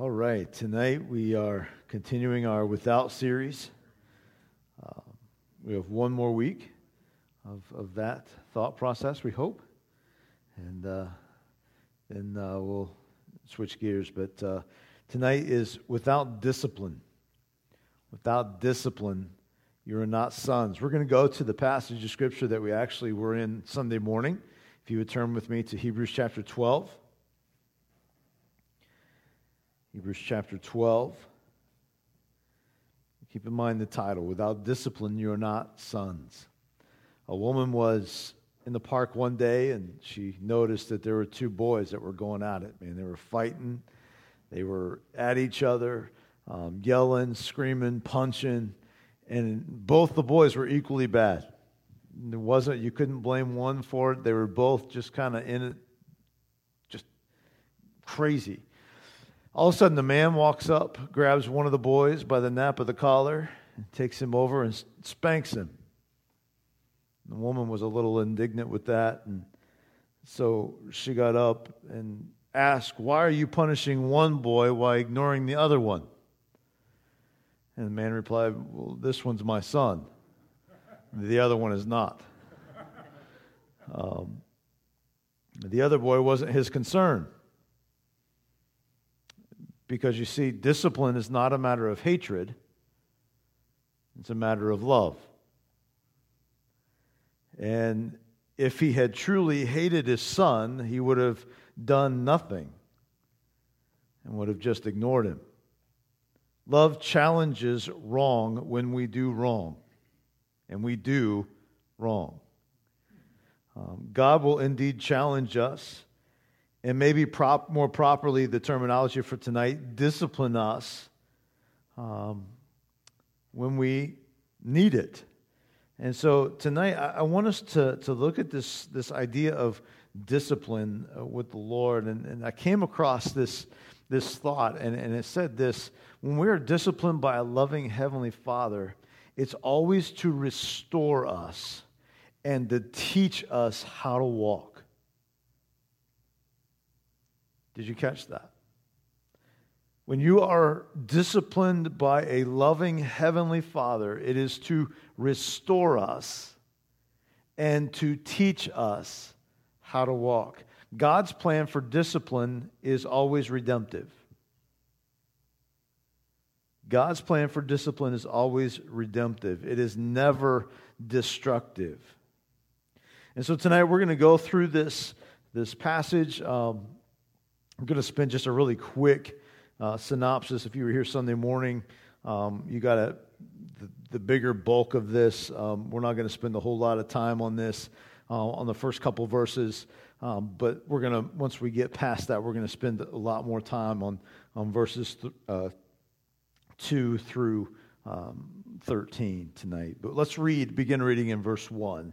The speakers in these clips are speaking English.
All right, tonight we are continuing our Without series. Uh, we have one more week of, of that thought process, we hope. And uh, then uh, we'll switch gears. But uh, tonight is Without Discipline. Without discipline, you are not sons. We're going to go to the passage of Scripture that we actually were in Sunday morning. If you would turn with me to Hebrews chapter 12. Hebrews chapter 12. Keep in mind the title Without discipline, you are not sons. A woman was in the park one day and she noticed that there were two boys that were going at it. Man, they were fighting, they were at each other, um, yelling, screaming, punching, and both the boys were equally bad. It wasn't, you couldn't blame one for it. They were both just kind of in it, just crazy. All of a sudden, the man walks up, grabs one of the boys by the nape of the collar, and takes him over and spanks him. The woman was a little indignant with that, and so she got up and asked, Why are you punishing one boy while ignoring the other one? And the man replied, Well, this one's my son, the other one is not. Um, the other boy wasn't his concern. Because you see, discipline is not a matter of hatred, it's a matter of love. And if he had truly hated his son, he would have done nothing and would have just ignored him. Love challenges wrong when we do wrong, and we do wrong. Um, God will indeed challenge us and maybe prop, more properly, the terminology for tonight, discipline us um, when we need it. And so tonight, I, I, want us to, to look at this, this idea of discipline uh, with the Lord. And, and I came across this, this thought, and, and it said this when we are disciplined by a loving Heavenly Father, it's always to restore us and to teach us how to walk. Did you catch that? When you are disciplined by a loving Heavenly Father, it is to restore us and to teach us how to walk. God's plan for discipline is always redemptive. God's plan for discipline is always redemptive, it is never destructive. And so tonight we're going to go through this, this passage. Um, I'm going to spend just a really quick uh, synopsis. If you were here Sunday morning, um, you got a, the, the, bigger bulk of this. Um, we're not going to spend a whole lot of time on this, uh, on the first couple verses. Um, but we're going to, once we get past that, we're going to spend a lot more time on, on verses th- uh, 2 through um, 13 tonight. But let's read, begin reading in verse 1.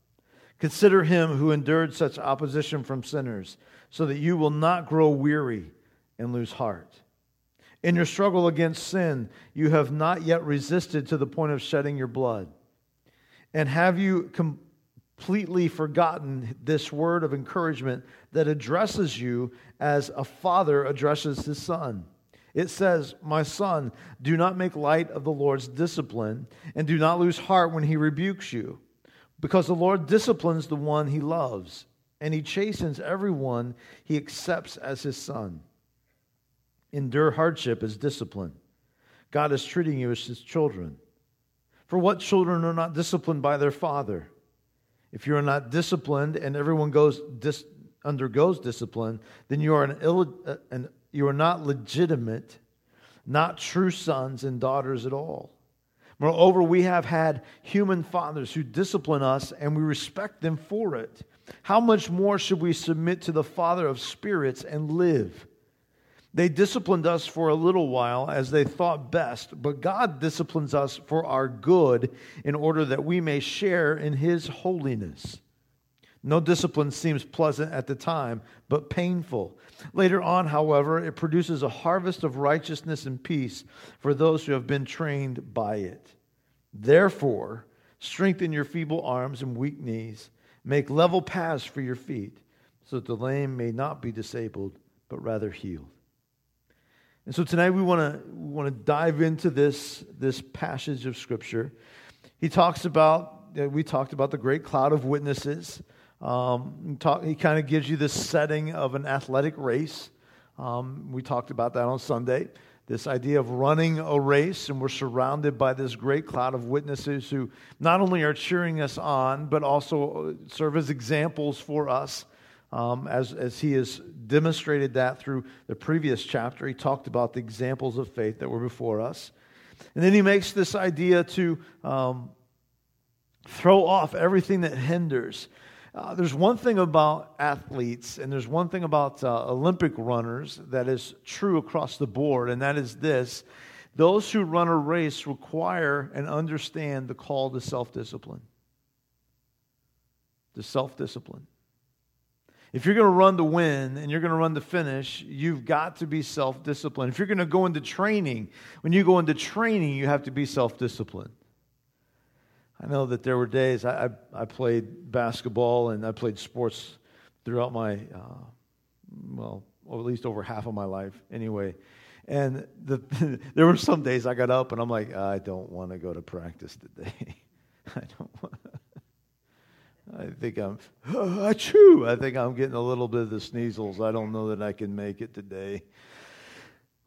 Consider him who endured such opposition from sinners, so that you will not grow weary and lose heart. In your struggle against sin, you have not yet resisted to the point of shedding your blood. And have you completely forgotten this word of encouragement that addresses you as a father addresses his son? It says, My son, do not make light of the Lord's discipline, and do not lose heart when he rebukes you. Because the Lord disciplines the one he loves, and he chastens everyone he accepts as his son. Endure hardship as discipline. God is treating you as his children. For what children are not disciplined by their father? If you are not disciplined and everyone goes dis, undergoes discipline, then you are, an Ill, uh, an, you are not legitimate, not true sons and daughters at all. Moreover, we have had human fathers who discipline us and we respect them for it. How much more should we submit to the Father of spirits and live? They disciplined us for a little while as they thought best, but God disciplines us for our good in order that we may share in His holiness. No discipline seems pleasant at the time, but painful. Later on, however, it produces a harvest of righteousness and peace for those who have been trained by it. Therefore, strengthen your feeble arms and weak knees. Make level paths for your feet, so that the lame may not be disabled, but rather healed. And so tonight we want to want to dive into this, this passage of Scripture. He talks about, we talked about the great cloud of witnesses. Um, talk, he kind of gives you this setting of an athletic race. Um, we talked about that on Sunday. This idea of running a race, and we're surrounded by this great cloud of witnesses who not only are cheering us on, but also serve as examples for us um, as, as he has demonstrated that through the previous chapter. He talked about the examples of faith that were before us. And then he makes this idea to um, throw off everything that hinders. Uh, there's one thing about athletes, and there's one thing about uh, Olympic runners that is true across the board, and that is this those who run a race require and understand the call to self discipline. To self discipline. If you're going to run to win and you're going to run to finish, you've got to be self disciplined. If you're going to go into training, when you go into training, you have to be self disciplined. I know that there were days I, I, I, played basketball and I played sports throughout my, uh, well, at least over half of my life anyway. And the, there were some days I got up and I'm like, I don't want to go to practice today. I don't want I think I'm, achoo, I think I'm getting a little bit of the sneezels. I don't know that I can make it today.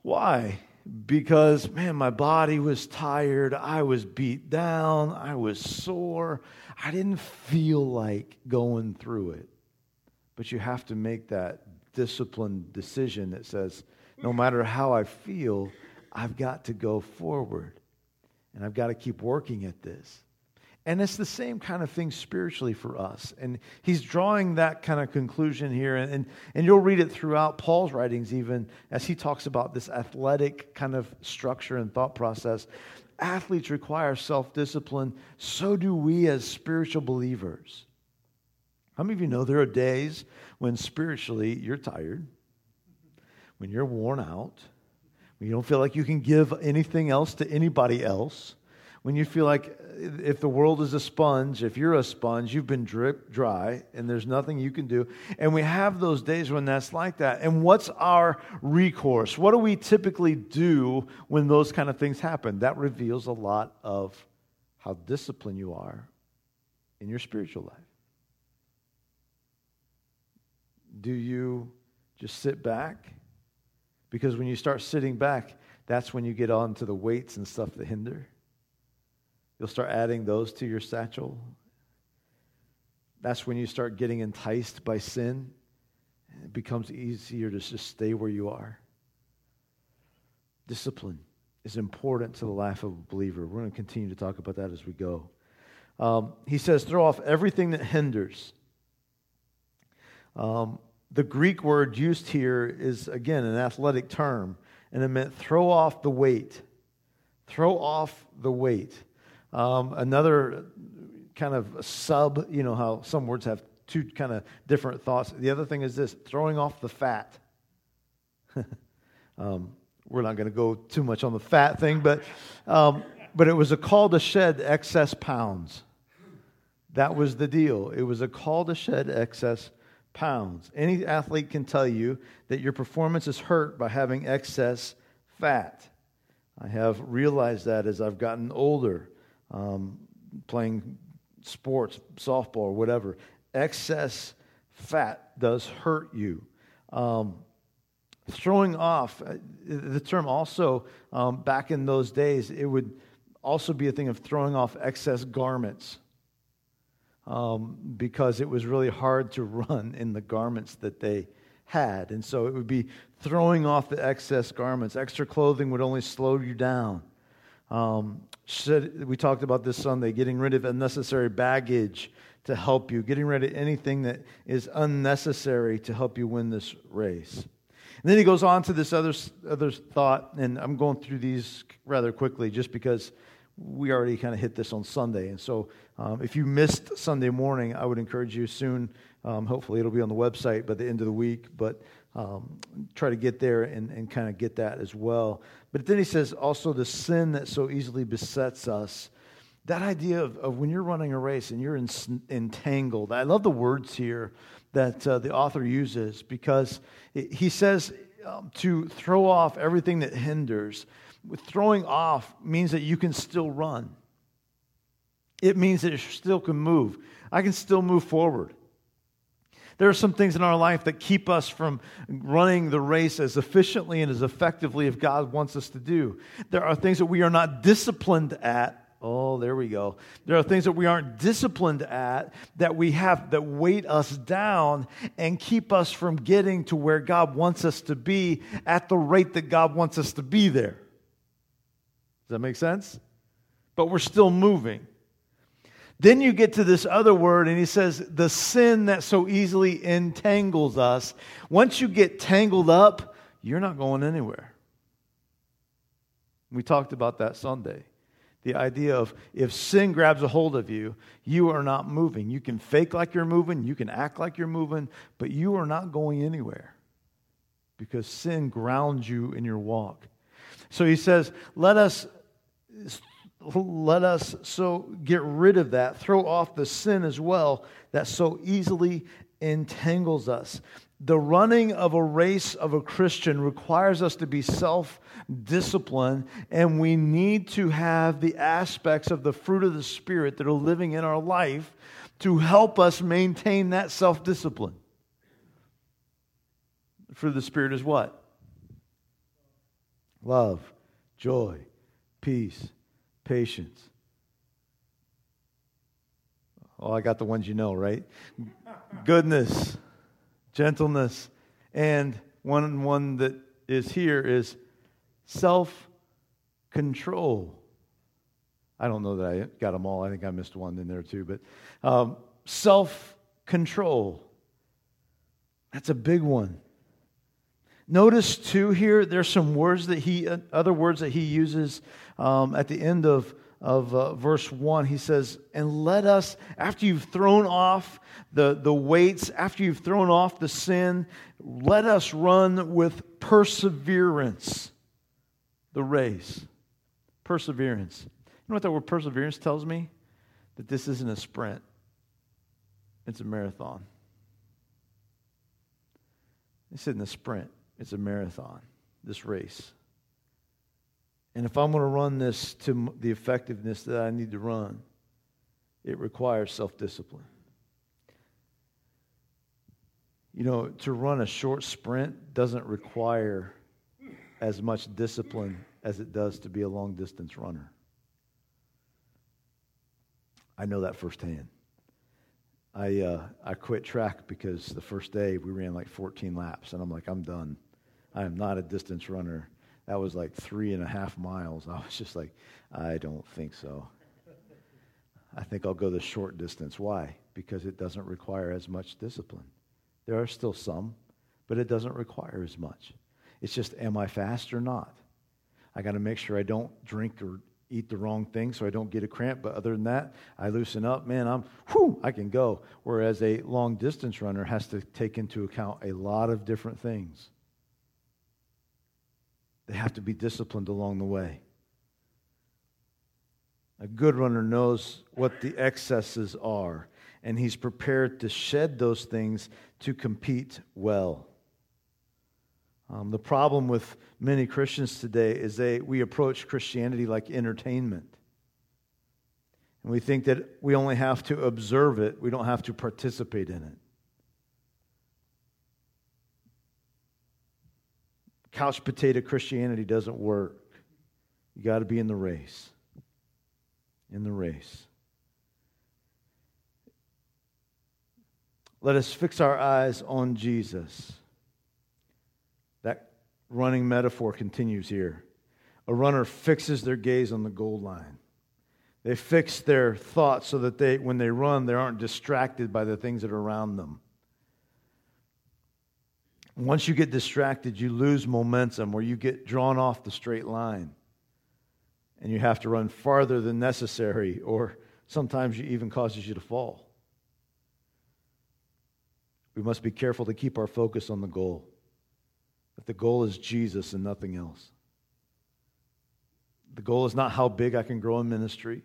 Why? Because, man, my body was tired. I was beat down. I was sore. I didn't feel like going through it. But you have to make that disciplined decision that says, no matter how I feel, I've got to go forward. And I've got to keep working at this. And it's the same kind of thing spiritually for us. And he's drawing that kind of conclusion here. And, and, and, you'll read it throughout Paul's writings, even as he talks about this athletic kind of structure and thought process. Athletes require self discipline. So do we as spiritual believers. How many of you know there are days when spiritually you're tired, when you're worn out, when you don't feel like you can give anything else to anybody else? When you feel like uh, if the world is a sponge, if you're a sponge, you've been drip dry and there's nothing you can do. And we have those days when that's like that. And what's our recourse? What do we typically do when those kind of things happen? That reveals a lot of how disciplined you are in your spiritual life. Do you just sit back? Because when you start sitting back, that's when you get on to the weights and stuff that hinder. You'll start adding those to your satchel. That's when you start getting enticed by sin. It becomes easier to just stay where you are. Discipline is important to the life of a believer. We're going to continue to talk about that as we go. Um, he says, throw off everything that hinders. Um, the Greek word used here is, again, an athletic term, and it meant throw off the weight. Throw off the weight. Um, another kind of sub, you know, how some words have two kind of different thoughts. The other thing is this throwing off the fat. um, we're not going to go too much on the fat thing, but, um, but it was a call to shed excess pounds. That was the deal. It was a call to shed excess pounds. Any athlete can tell you that your performance is hurt by having excess fat. I have realized that as I've gotten older um, playing sports, softball, or whatever. Excess fat does hurt you. Um, throwing off, uh, the term also, um, back in those days, it would also be a thing of throwing off excess garments. Um, because it was really hard to run in the garments that they had. And so it would be throwing off the excess garments. Extra clothing would only slow you down. Um, we talked about this Sunday getting rid of unnecessary baggage to help you, getting rid of anything that is unnecessary to help you win this race. And then he goes on to this other, other thought, and I'm going through these rather quickly just because we already kind of hit this on Sunday. And so um, if you missed Sunday morning, I would encourage you soon. Um, hopefully, it'll be on the website by the end of the week, but um, try to get there and, and kind of get that as well. But then he says also the sin that so easily besets us. That idea of, of when you're running a race and you're in, entangled. I love the words here that uh, the author uses because it, he says um, to throw off everything that hinders. Throwing off means that you can still run. It means that you still can move. I can still move forward. There are some things in our life that keep us from running the race as efficiently and as effectively as God wants us to do. There are things that we are not disciplined at. Oh, there we go. There are things that we aren't disciplined at that we have that weight us down and keep us from getting to where God wants us to be at the rate that God wants us to be there. Does that make sense? But we're still moving. Then you get to this other word, and he says, the sin that so easily entangles us. Once you get tangled up, you're not going anywhere. We talked about that Sunday. The idea of if sin grabs a hold of you, you are not moving. You can fake like you're moving, you can act like you're moving, but you are not going anywhere because sin grounds you in your walk. So he says, let us let us so get rid of that, throw off the sin as well that so easily entangles us. The running of a race of a Christian requires us to be self disciplined, and we need to have the aspects of the fruit of the Spirit that are living in our life to help us maintain that self discipline. Fruit of the Spirit is what? Love, joy, peace patience. Oh, I got the ones you know, right? Goodness, gentleness, and one one that is here is self control. I don't know that I got them all. I think I missed one in there too, but um, self control. That's a big one. Notice too here, there's some words that he, other words that he uses um, at the end of, of uh, verse 1. He says, And let us, after you've thrown off the, the weights, after you've thrown off the sin, let us run with perseverance the race. Perseverance. You know what that word perseverance tells me? That this isn't a sprint, it's a marathon. This isn't a sprint. It's a marathon, this race. And if I'm going to run this to the effectiveness that I need to run, it requires self discipline. You know, to run a short sprint doesn't require as much discipline as it does to be a long distance runner. I know that firsthand. I, uh, I quit track because the first day we ran like 14 laps, and I'm like, I'm done. I am not a distance runner. That was like three and a half miles. I was just like, I don't think so. I think I'll go the short distance. Why? Because it doesn't require as much discipline. There are still some, but it doesn't require as much. It's just, am I fast or not? I got to make sure I don't drink or eat the wrong thing so I don't get a cramp. But other than that, I loosen up, man, I'm, whew, I can go. Whereas a long distance runner has to take into account a lot of different things. They have to be disciplined along the way. A good runner knows what the excesses are, and he's prepared to shed those things to compete well. Um, the problem with many Christians today is they, we approach Christianity like entertainment. And we think that we only have to observe it, we don't have to participate in it. Couch potato Christianity doesn't work. You got to be in the race. In the race. Let us fix our eyes on Jesus. That running metaphor continues here. A runner fixes their gaze on the goal line. They fix their thoughts so that they, when they run, they aren't distracted by the things that are around them. Once you get distracted, you lose momentum or you get drawn off the straight line. And you have to run farther than necessary, or sometimes it even causes you to fall. We must be careful to keep our focus on the goal. That the goal is Jesus and nothing else. The goal is not how big I can grow in ministry.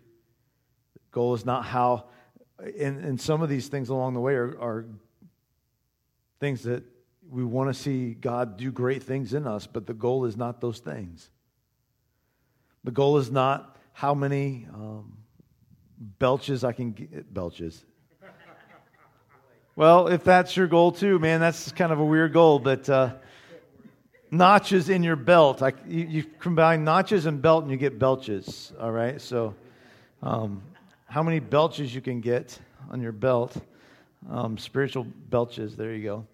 The goal is not how, and, and some of these things along the way are, are things that we want to see God do great things in us, but the goal is not those things. The goal is not how many um, belches I can get. Belches. Well, if that's your goal too, man, that's kind of a weird goal, but uh, notches in your belt. I, you, you, combine notches and belt and you get belches, all right? So, um, how many belches you can get on your belt? Um, spiritual belches, there you go.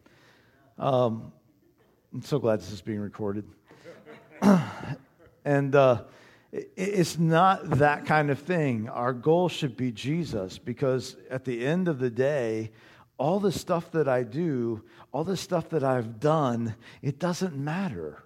Um, I'm so glad this is being recorded. and uh, it, it's not that kind of thing. Our goal should be Jesus because at the end of the day, all the stuff that I do, all the stuff that I've done, it doesn't matter.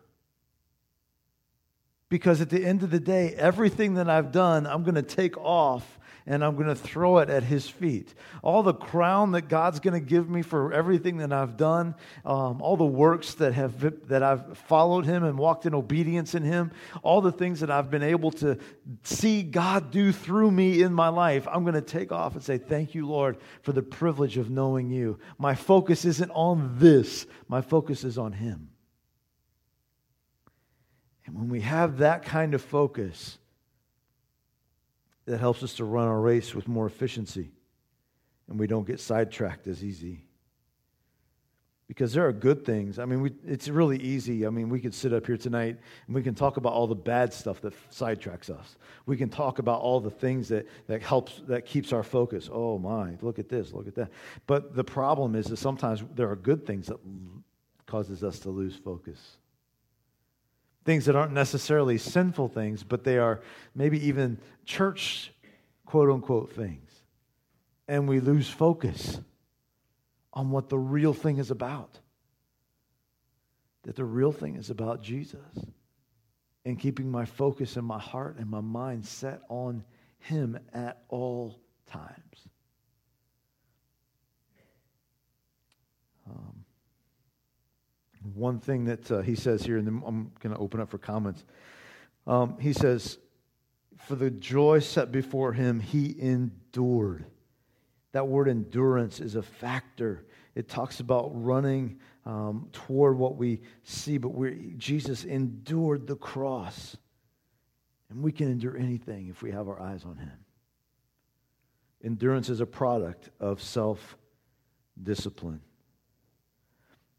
Because at the end of the day, everything that I've done, I'm going to take off and I'm going to throw it at his feet. All the crown that God's going to give me for everything that I've done, um, all the works that, have, that I've followed him and walked in obedience in him, all the things that I've been able to see God do through me in my life, I'm going to take off and say, Thank you, Lord, for the privilege of knowing you. My focus isn't on this, my focus is on him. And when we have that kind of focus, that helps us to run our race with more efficiency and we don't get sidetracked as easy. Because there are good things. I mean, we, it's really easy. I mean, we could sit up here tonight and we can talk about all the bad stuff that sidetracks us. We can talk about all the things that, that helps, that keeps our focus. Oh my, look at this, look at that. But the problem is that sometimes there are good things that causes us to lose focus things that aren't necessarily sinful things, but they are maybe even church quote unquote things. And we lose focus on what the real thing is about. That the real thing is about Jesus and keeping my focus and my heart and my mind set on Him at all times. One thing that uh, he says here, and then I'm going to open up for comments. Um, he says, For the joy set before him, he endured. That word endurance is a factor. It talks about running um, toward what we see, but we Jesus endured the cross. And we can endure anything if we have our eyes on him. Endurance is a product of self discipline.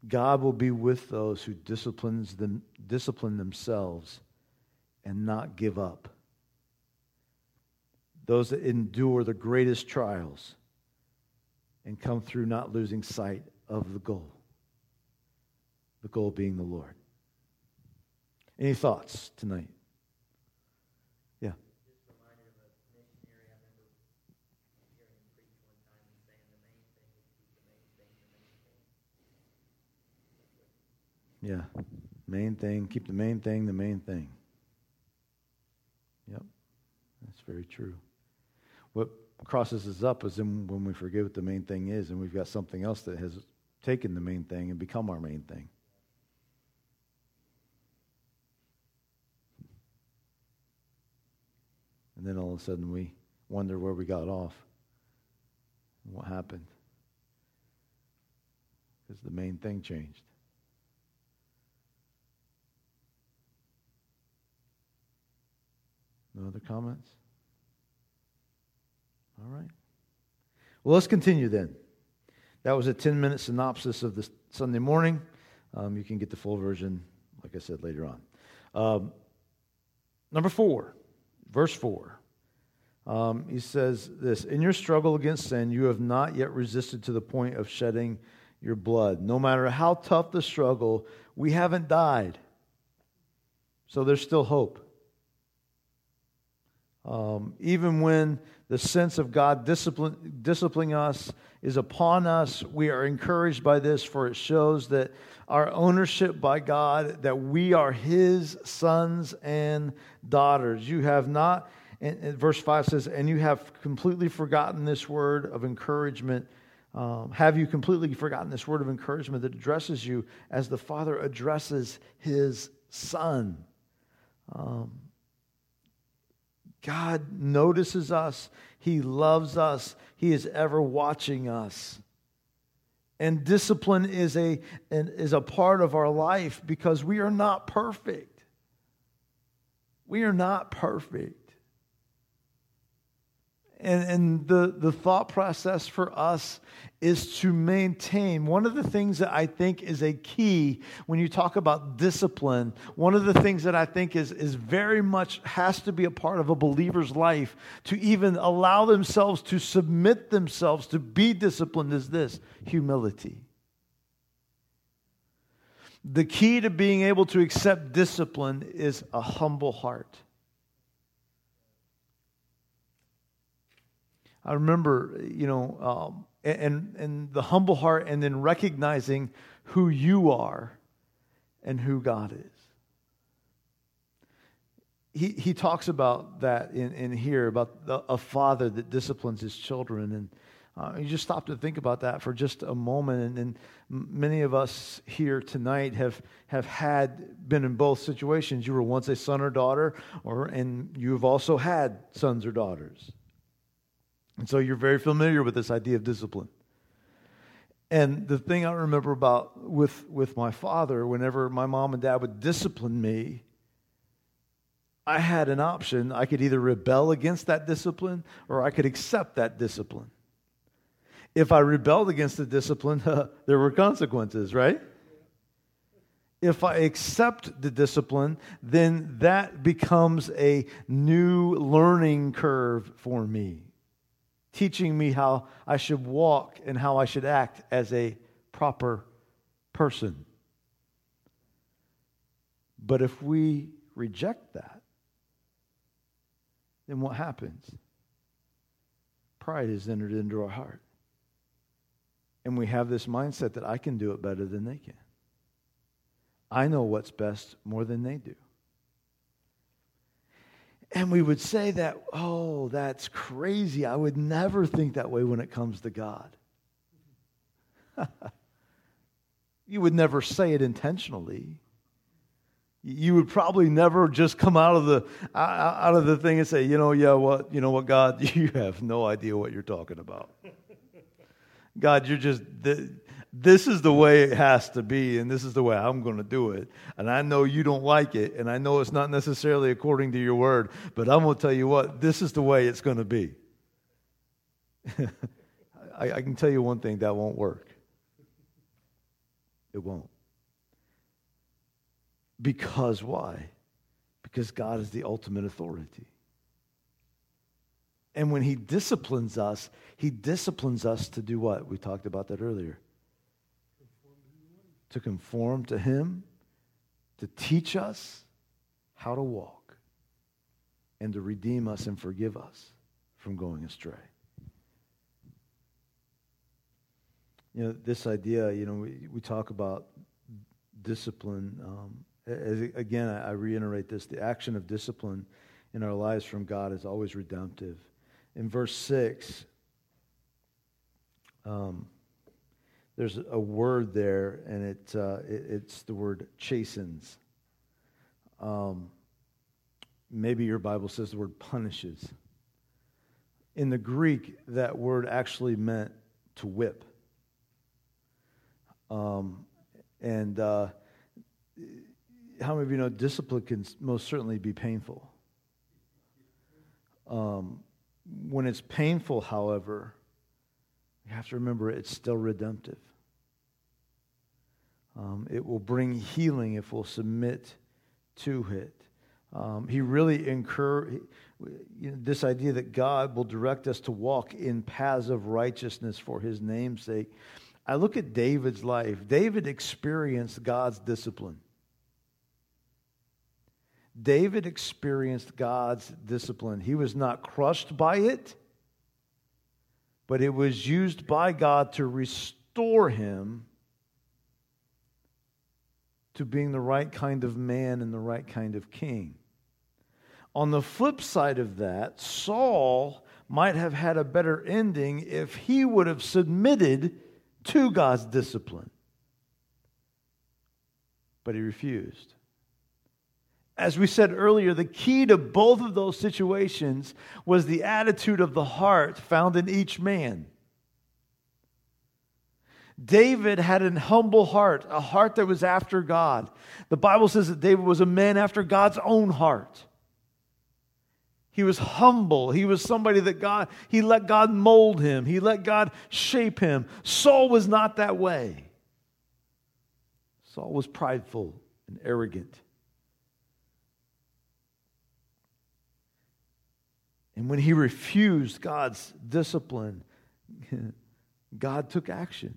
God will be with those who disciplines them, discipline themselves and not give up. Those that endure the greatest trials and come through not losing sight of the goal. The goal being the Lord. Any thoughts tonight? Yeah. Main thing. Keep the main thing the main thing. Yep. That's very true. What crosses us up is when we forget what the main thing is and we've got something else that has taken the main thing and become our main thing. And then all of a sudden we wonder where we got off and what happened. Because the main thing changed. No other comments? All right. Well, let's continue then. That was a 10 minute synopsis of the Sunday morning. Um, you can get the full version, like I said, later on. Um, number four, verse four. Um, he says this In your struggle against sin, you have not yet resisted to the point of shedding your blood. No matter how tough the struggle, we haven't died. So there's still hope. Um, even when the sense of God discipline, disciplining us is upon us. We are encouraged by this, for it shows that our ownership by God, that we are His sons and daughters. You have not, and, verse 5 says, and you have completely forgotten this word of encouragement. Um, have you completely forgotten this word of encouragement that addresses you as the Father addresses His Son? Um, God notices us, He loves us, He is ever watching us. And discipline is a, is a part of our life because we are not perfect. We are not perfect. And, and the, the thought process for us is to maintain. One of the things that I think is a key when you talk about discipline, one of the things that I think is, is very much has to be a part of a believer's life to even allow themselves to submit themselves to be disciplined is this humility. The key to being able to accept discipline is a humble heart. I remember, you know, um, and, and the humble heart, and then recognizing who you are and who God is. He, he talks about that in, in here, about the, a father that disciplines his children. And uh, you just stop to think about that for just a moment. And, and many of us here tonight have, have had been in both situations. You were once a son or daughter, or, and you've also had sons or daughters. And so you're very familiar with this idea of discipline. And the thing I remember about with, with my father, whenever my mom and dad would discipline me, I had an option. I could either rebel against that discipline or I could accept that discipline. If I rebelled against the discipline, there were consequences, right? If I accept the discipline, then that becomes a new learning curve for me teaching me how I should walk and how I should act as a proper person. But if we reject that, then what happens? Pride is entered into our heart. And we have this mindset that I can do it better than they can. I know what's best more than they do. And we would say that, oh, that's crazy. I would never think that way when it comes to God. you would never say it intentionally. You would probably never just come out of the out of the thing and say, you know, yeah, what, you know what, God, you have no idea what you're talking about. God, you're just this is the way it has to be, and this is the way I'm going to do it. And I know you don't like it, and I know it's not necessarily according to your word, but I'm going to tell you what, this is the way it's going to be. I, I can tell you one thing that won't work. It won't. Because why? Because God is the ultimate authority. And when He disciplines us, He disciplines us to do what? We talked about that earlier to conform to Him, to teach us how to walk, and to redeem us and forgive us from going astray. You know, this idea, you know, we, we talk about discipline. Um, as, again, I, I reiterate this the action of discipline in our lives from God is always redemptive. In verse 6, um, there's a word there, and it, uh, it it's the word chastens. Um, maybe your Bible says the word punishes. In the Greek, that word actually meant to whip. Um, and uh, how many of you know discipline can most certainly be painful? Um, when it's painful, however, you have to remember it's still redemptive. Um, it will bring healing if we'll submit to it. Um, he really incur you know, this idea that God will direct us to walk in paths of righteousness for his name's sake. I look at David's life. David experienced God's discipline. David experienced God's discipline. He was not crushed by it. But it was used by God to restore him to being the right kind of man and the right kind of king. On the flip side of that, Saul might have had a better ending if he would have submitted to God's discipline. But he refused. As we said earlier, the key to both of those situations was the attitude of the heart found in each man. David had an humble heart, a heart that was after God. The Bible says that David was a man after God's own heart. He was humble. He was somebody that God, he let God mold him. He let God shape him. Saul was not that way. Saul was prideful and arrogant. And when he refused God's discipline, God took action.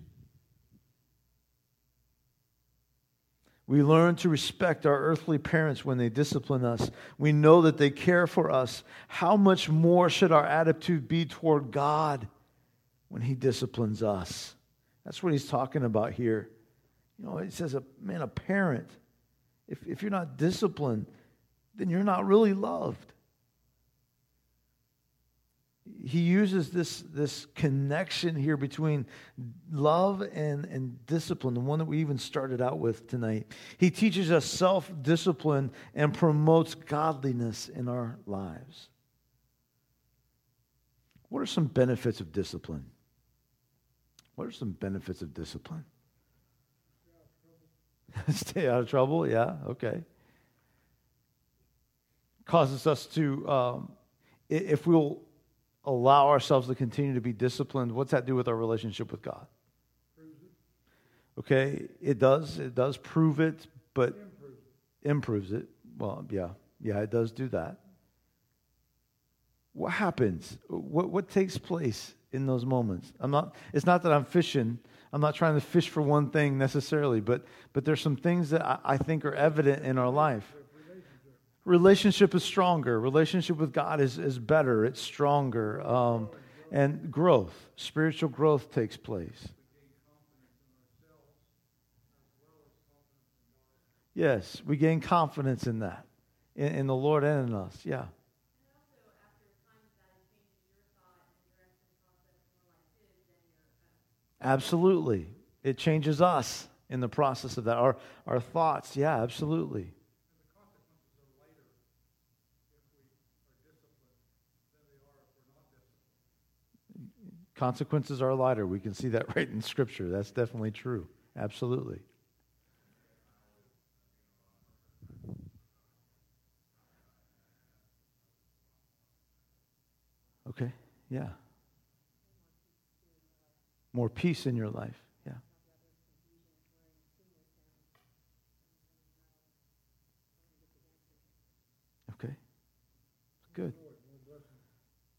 We learn to respect our earthly parents when they discipline us. We know that they care for us. How much more should our attitude be toward God when He disciplines us? That's what He's talking about here. You know, He says, a, man, a parent, if, if you're not disciplined, then you're not really loved he uses this, this connection here between love and, and discipline, the one that we even started out with tonight. He teaches us self discipline and promotes godliness in our lives. What are some benefits of discipline? What are some benefits of discipline? Stay out of trouble, yeah, okay. Causes us to, um, if we'll allow ourselves to continue to be disciplined, what's that do with our relationship with God? Okay, it does. It does prove it, but improves it. Well, yeah, yeah, it does do that. What happens? What what takes place in those moments? I'm not. It's not that I'm fishing. I'm not trying to fish for one thing necessarily, but but there's some things that I, I think are evident in our life relationship is stronger. Relationship with God is, is better, it's stronger. Um, and growth, spiritual growth takes place. Yes, we gain confidence in that, in, in the Lord and in us. Yeah. Absolutely. It changes us in the process of that. Our, our thoughts, yeah, absolutely. Consequences are lighter. We can see that right in Scripture. That's definitely true. Absolutely. Okay, yeah. More peace in your life, yeah. Okay, good.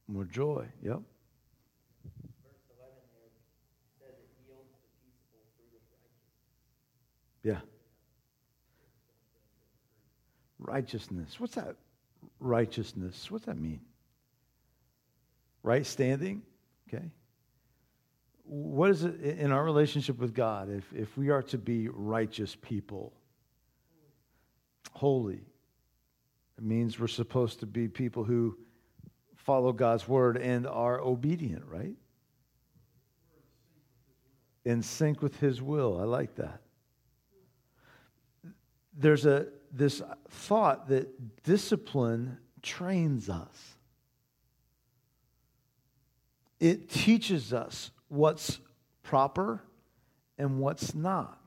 More joy, yep. Yeah. Righteousness. What's that? Righteousness. What's that mean? Right standing? Okay. What is it in our relationship with God if, if we are to be righteous people? Holy. It means we're supposed to be people who follow God's word and are obedient, right? In sync with His will. I like that there's a, this thought that discipline trains us. It teaches us what's proper and what's not,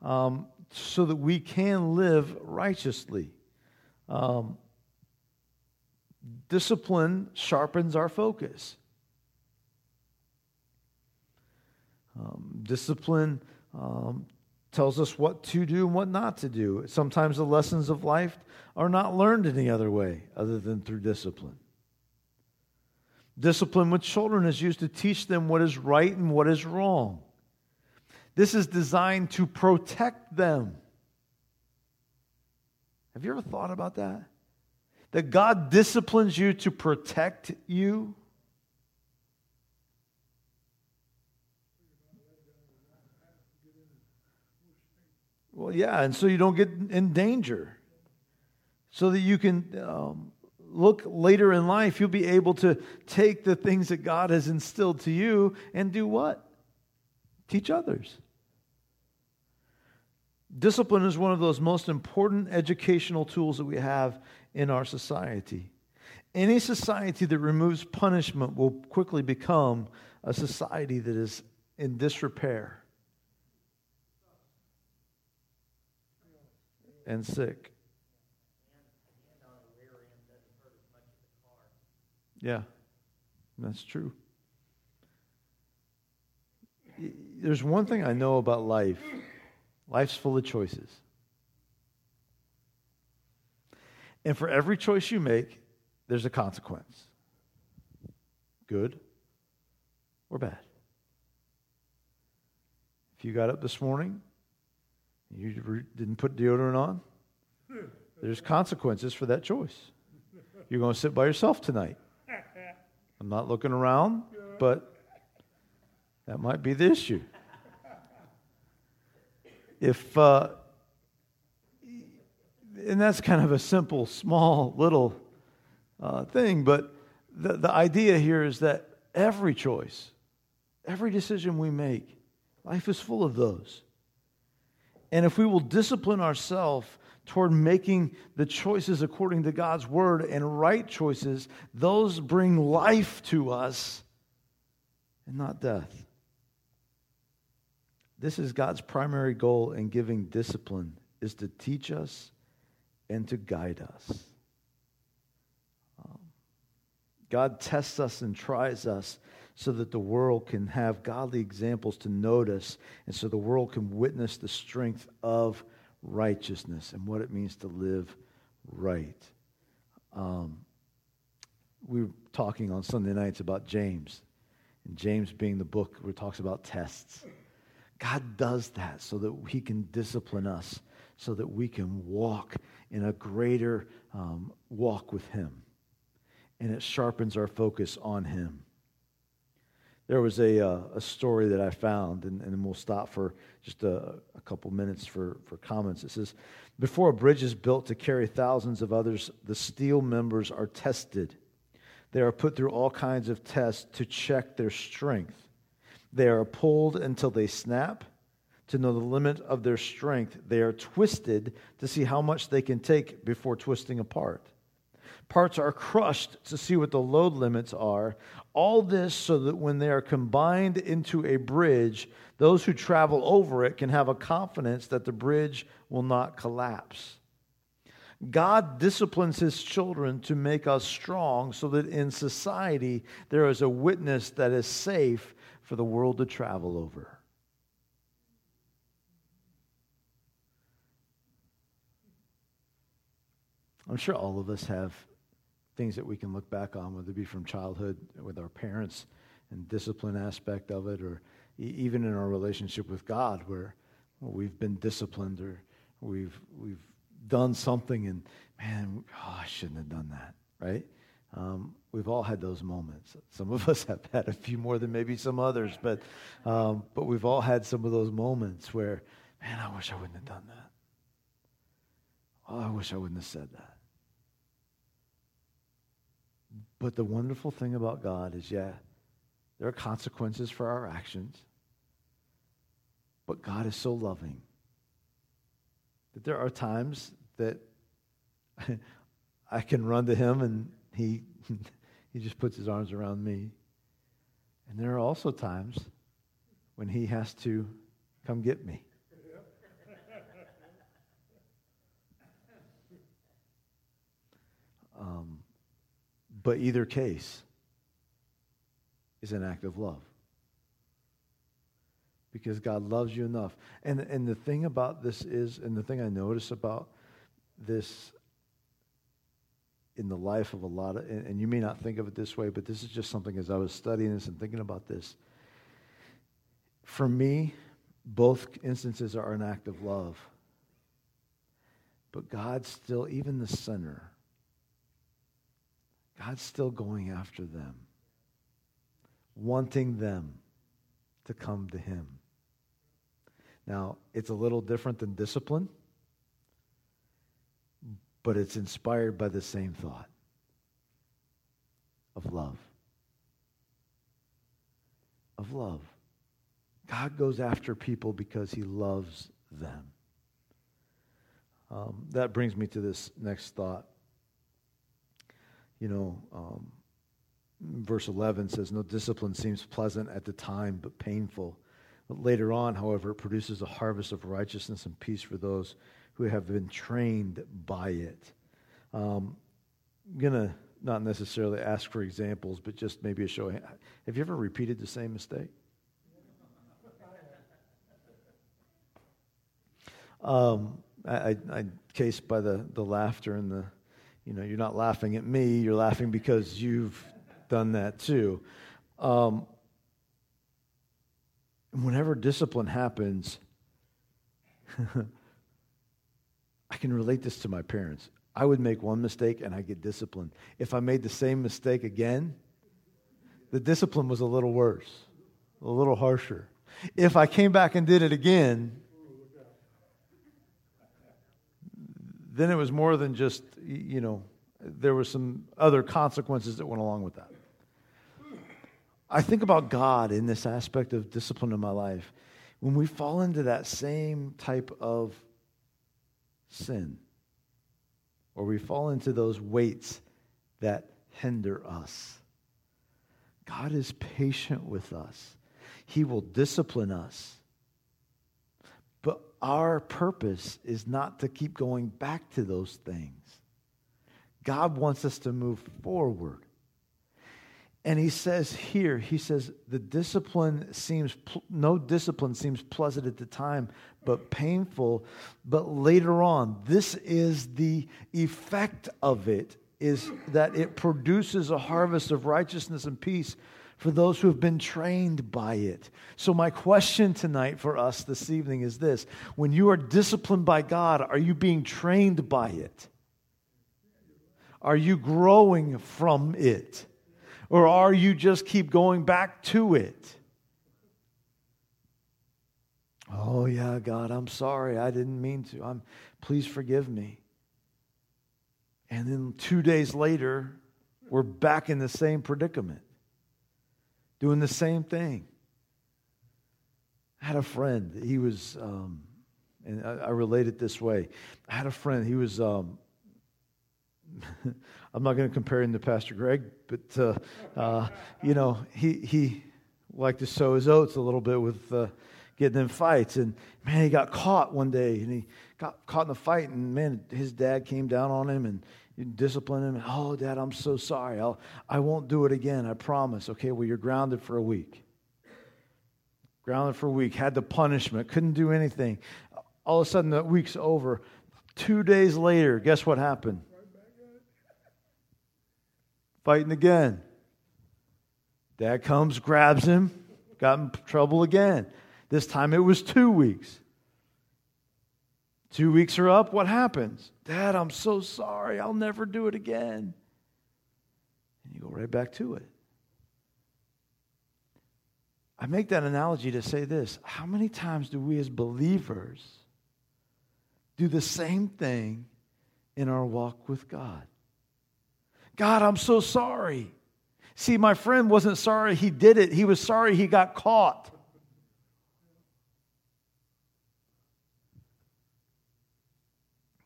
um, so that we can live righteously. Um, discipline sharpens our focus. Um, discipline um, tells us what to do and what not to do. Sometimes the lessons of life are not learned any other way other than through discipline. Discipline with children is used to teach them what is right and what is wrong. This is designed to protect them. Have you ever thought about that? That God disciplines you to protect you? Well, yeah, and so you don't get in danger. So that you can um, look later in life, you'll be able to take the things that God has instilled to you and do what? Teach others. Discipline is one of those most important educational tools that we have in our society. Any society that removes punishment will quickly become a society that is in disrepair and sick. Yeah, that's true. There's one thing I know about life life's full of choices. And for every choice you make, there's a consequence good or bad. If you got up this morning, you didn't put deodorant on, there's consequences for that choice. You're going to sit by yourself tonight. I'm not looking around, but that might be the issue. If, uh, and that's kind of a simple, small, little uh, thing, but the, the idea here is that every choice, every decision we make, life is full of those. And if we will discipline ourselves toward making the choices according to God's word and right choices, those bring life to us and not death. This is God's primary goal in giving discipline is to teach us and to guide us. Um, God tests us and tries us so that the world can have godly examples to notice and so the world can witness the strength of righteousness and what it means to live right. Um, we were talking on Sunday nights about James, and James being the book where it talks about tests. God does that so that He can discipline us, so that we can walk in a greater um, walk with Him. And it sharpens our focus on Him. There was a, uh, a story that I found, and, and we'll stop for just a, a couple minutes for, for comments. It says Before a bridge is built to carry thousands of others, the steel members are tested. They are put through all kinds of tests to check their strength. They are pulled until they snap to know the limit of their strength. They are twisted to see how much they can take before twisting apart. Parts are crushed to see what the load limits are. All this so that when they are combined into a bridge, those who travel over it can have a confidence that the bridge will not collapse. God disciplines his children to make us strong so that in society there is a witness that is safe for the world to travel over. I'm sure all of us have things that we can look back on, whether it be from childhood with our parents and discipline aspect of it, or even in our relationship with God, where we've been disciplined or we've we've done something and man, oh, I shouldn't have done that, right? Um, we've all had those moments. Some of us have had a few more than maybe some others, but, um, but we've all had some of those moments where, man, I wish I wouldn't have done that. Oh, I wish I wouldn't have said that. But the wonderful thing about God is, yeah, there are consequences for our actions, but God is so loving that there are times that I can run to Him and he, he just puts his arms around me. And there are also times when he has to come get me. But either case is an act of love. Because God loves you enough. And, and the thing about this is, and the thing I notice about this in the life of a lot of, and, you may not think of it this way, but this is just something as I was studying this and thinking about this. For me, both instances are an act of love. But God's still, even the sinner, God's still going after them, wanting them to come to Him. Now, it's a little different than discipline, but it's inspired by the same thought of love. Of love. God goes after people because he loves them. Um, that brings me to this next thought. You know, um, verse 11 says, No discipline seems pleasant at the time, but painful. But later on, however, it produces a harvest of righteousness and peace for those who have been trained by it. Um, I'm going to not necessarily ask for examples, but just maybe a show. Have you ever repeated the same mistake? Um, I, I, case by the, the laughter and the, you know, you're not laughing at me, you're laughing because you've done that too. Um, whenever discipline happens, I can relate this to my parents. I would make one mistake and I get disciplined. If I made the same mistake again, the discipline was a little worse, a little harsher. If I came back and did it again, then it was more than just, you know, there were some other consequences that went along with that. I think about God in this aspect of discipline in my life. When we fall into that same type of sin, or we fall into those weights that hinder us, God is patient with us. He will discipline us. Our purpose is not to keep going back to those things. God wants us to move forward. And he says here, he says, the discipline seems, no discipline seems pleasant at the time, but painful. But later on, this is the effect of it, is that it produces a harvest of righteousness and peace for those who have been trained by it. So, my question tonight for us this evening is this When you are disciplined by God, are you being trained by it? Are you growing from it? Or are you just keep going back to it? Oh yeah, God, I'm sorry. I didn't mean to. I'm please forgive me. And then 2 days later, we're back in the same predicament. Doing the same thing. I had a friend. He was, um, and I, I relate it this way. I had a friend. He was um, I'm not going to compare him to Pastor Greg, but uh, uh, you know he he liked to sow his oats a little bit with uh, getting in fights, and man, he got caught one day, and he got caught in a fight, and man, his dad came down on him and disciplined him. Oh, Dad, I'm so sorry. I'll I won't do it again. I promise. Okay, well, you're grounded for a week. Grounded for a week. Had the punishment. Couldn't do anything. All of a sudden, that week's over. Two days later, guess what happened? fighting again. Dad comes, grabs him, got in trouble again. This time it was two weeks. Two weeks are up. What happens? Dad, I'm so sorry. I'll never do it again. And you go right back to it. I make that analogy to say this How many times do we as believers do the same thing in our walk with God? God, I'm so sorry. See, my friend wasn't sorry he did it, he was sorry he got caught.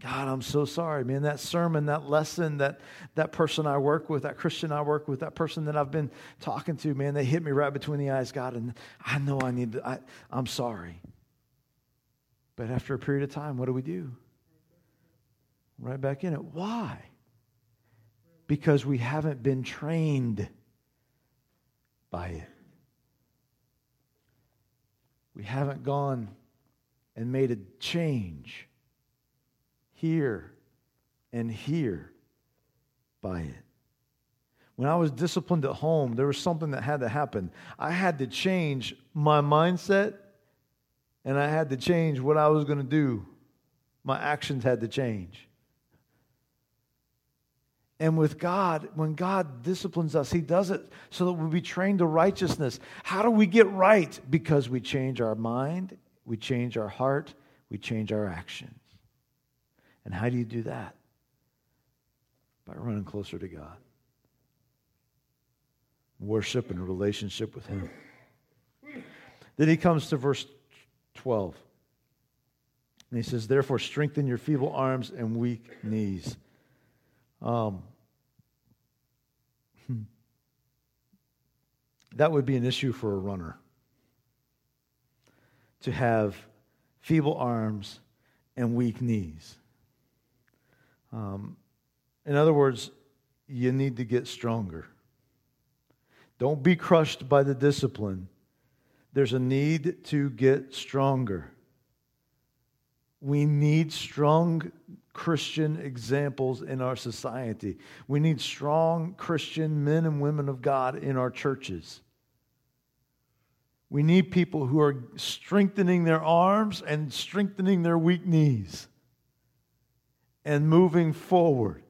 God, I'm so sorry, man. That sermon, that lesson, that, that person I work with, that Christian I work with, that person that I've been talking to, man, they hit me right between the eyes, God, and I know I need to, I, I'm sorry. But after a period of time, what do we do? Right back in it. Why? because we haven't been trained by it. We haven't gone and made a change here and here by it. When I was disciplined at home, there was something that had to happen. I had to change my mindset and I had to change what I was going to do. My actions had to change. And with God, when God disciplines us, He does it so that we'll be trained to righteousness. How do we get right? Because we change our mind we change our heart, we change our actions. And how do you do that? By running closer to God. Worship and relationship with Him. Then he comes to verse 12. And he says, Therefore, strengthen your feeble arms and weak knees. Um, hmm. that would be an issue for a runner to have feeble arms and weak knees. Um, in other words, you need to get stronger. Don't be crushed by the discipline. There's a need to get stronger. We need strong Christian examples in our society. We need strong Christian men and women of God in our churches. We need people who are strengthening their arms and strengthening their weak knees and moving forward.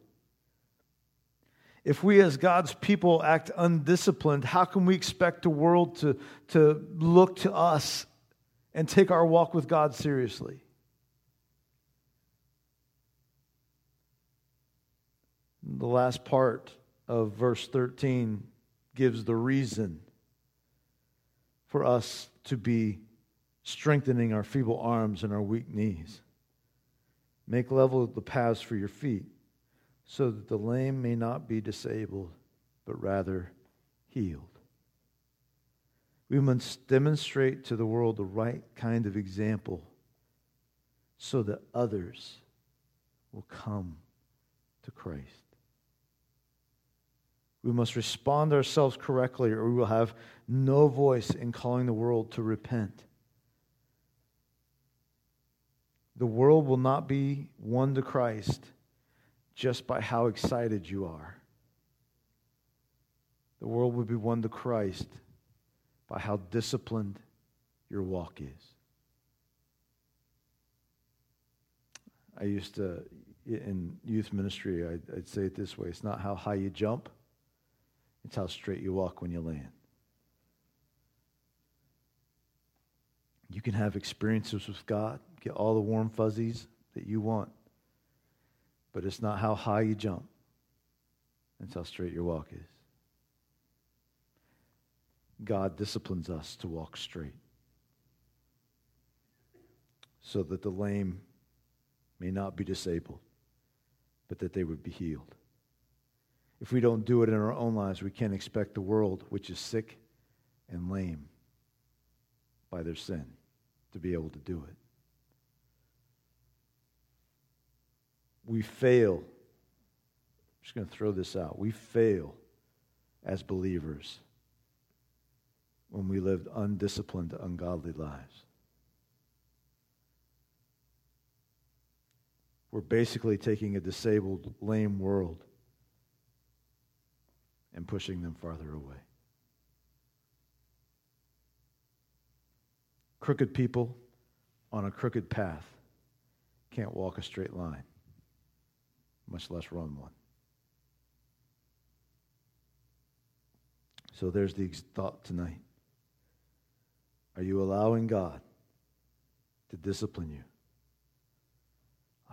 If we as God's people act undisciplined, how can we expect the world to, to look to us and take our walk with God seriously? The last part of verse 13 gives the reason for us to be strengthening our feeble arms and our weak knees. Make level the paths for your feet, so that the lame may not be disabled, but rather healed. We must demonstrate to the world the right kind of example so that others will come to Christ. We must respond ourselves correctly, or we will have no voice in calling the world to repent. The world will not be won to Christ just by how excited you are. The world will be won to Christ by how disciplined your walk is. I used to, in youth ministry, I'd, say it this way it's not how high you jump it's how straight you walk when you land. You can have experiences with God, get all the warm fuzzies that you want, but it's not how high you jump, it's how straight your walk is. God disciplines us to walk straight so that the lame may not be disabled, but that they would be healed. If we don't do it in our own lives, we can't expect the world, which is sick and lame by their sin, to be able to do it. We fail. I'm just going to throw this out. We fail as believers when we lived undisciplined, ungodly lives. We're basically taking a disabled, lame world and pushing them farther away. Crooked people on a crooked path can't walk a straight line, much less run one. So there's the thought tonight. Are you allowing God to discipline you?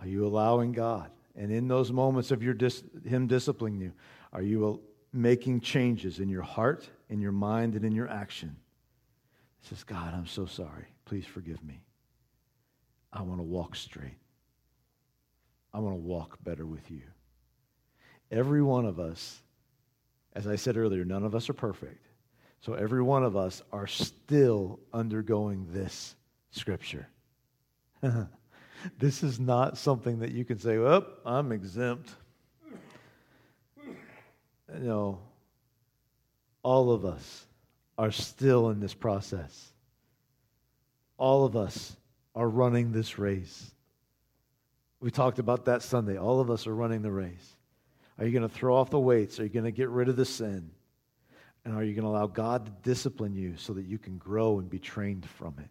Are you allowing God? And in those moments of your dis- Him disciplining you, are you uh, making changes in your heart, in your mind, and in your action. Says, God, I'm so sorry. Please forgive me. I want to walk straight. I want to walk better with you. Every one of us, as I said earlier, none of us are perfect. So every one of us are still undergoing this scripture. this is not something that you can say, well, I'm exempt know, all of us are still in this process. All of us are running this race. We talked about that Sunday. All of us are running the race. Are you going to throw off the weights? Are you going to get rid of the sin? And are you going to allow God to discipline you so that you can grow and be trained from it?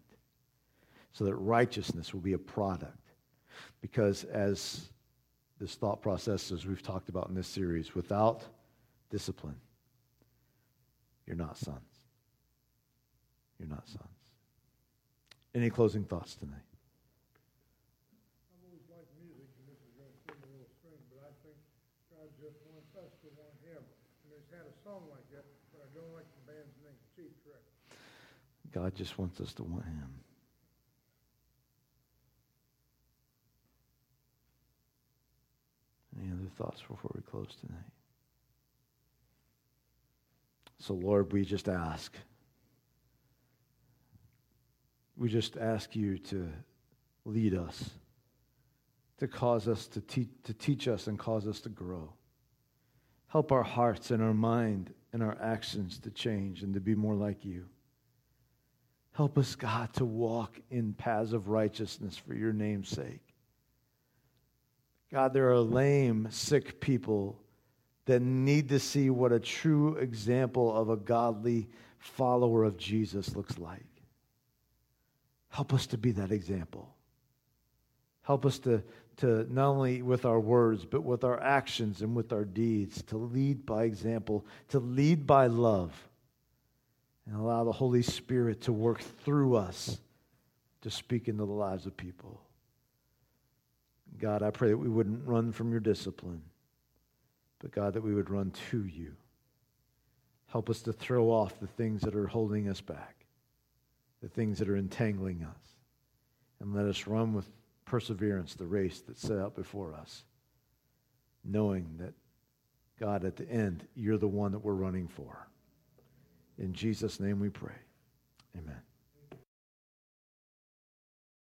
So that righteousness will be a product. Because as this thought process, as we've talked about in this series, without discipline, you're not sons. You're not sons. Any closing thoughts tonight? God just wants us to want Him. Any other thoughts before we close tonight? So, Lord, we just ask. We just ask you to lead us, to cause us to, te- to teach us and cause us to grow. Help our hearts and our mind and our actions to change and to be more like you. Help us, God, to walk in paths of righteousness for your name's sake. God, there are lame, sick people that need to see what a true example of a godly follower of Jesus looks like. Help us to be that example. Help us to, to not only with our words, but with our actions and with our deeds, to lead by example, to lead by love, and allow the Holy Spirit to work through us to speak into the lives of people. God, I pray that we wouldn't run from your discipline, but God, that we would run to you. Help us to throw off the things that are holding us back the things that are entangling us. And let us run with perseverance the race that's set out before us, knowing that, God, at the end, you're the one that we're running for. In Jesus' name we pray. Amen.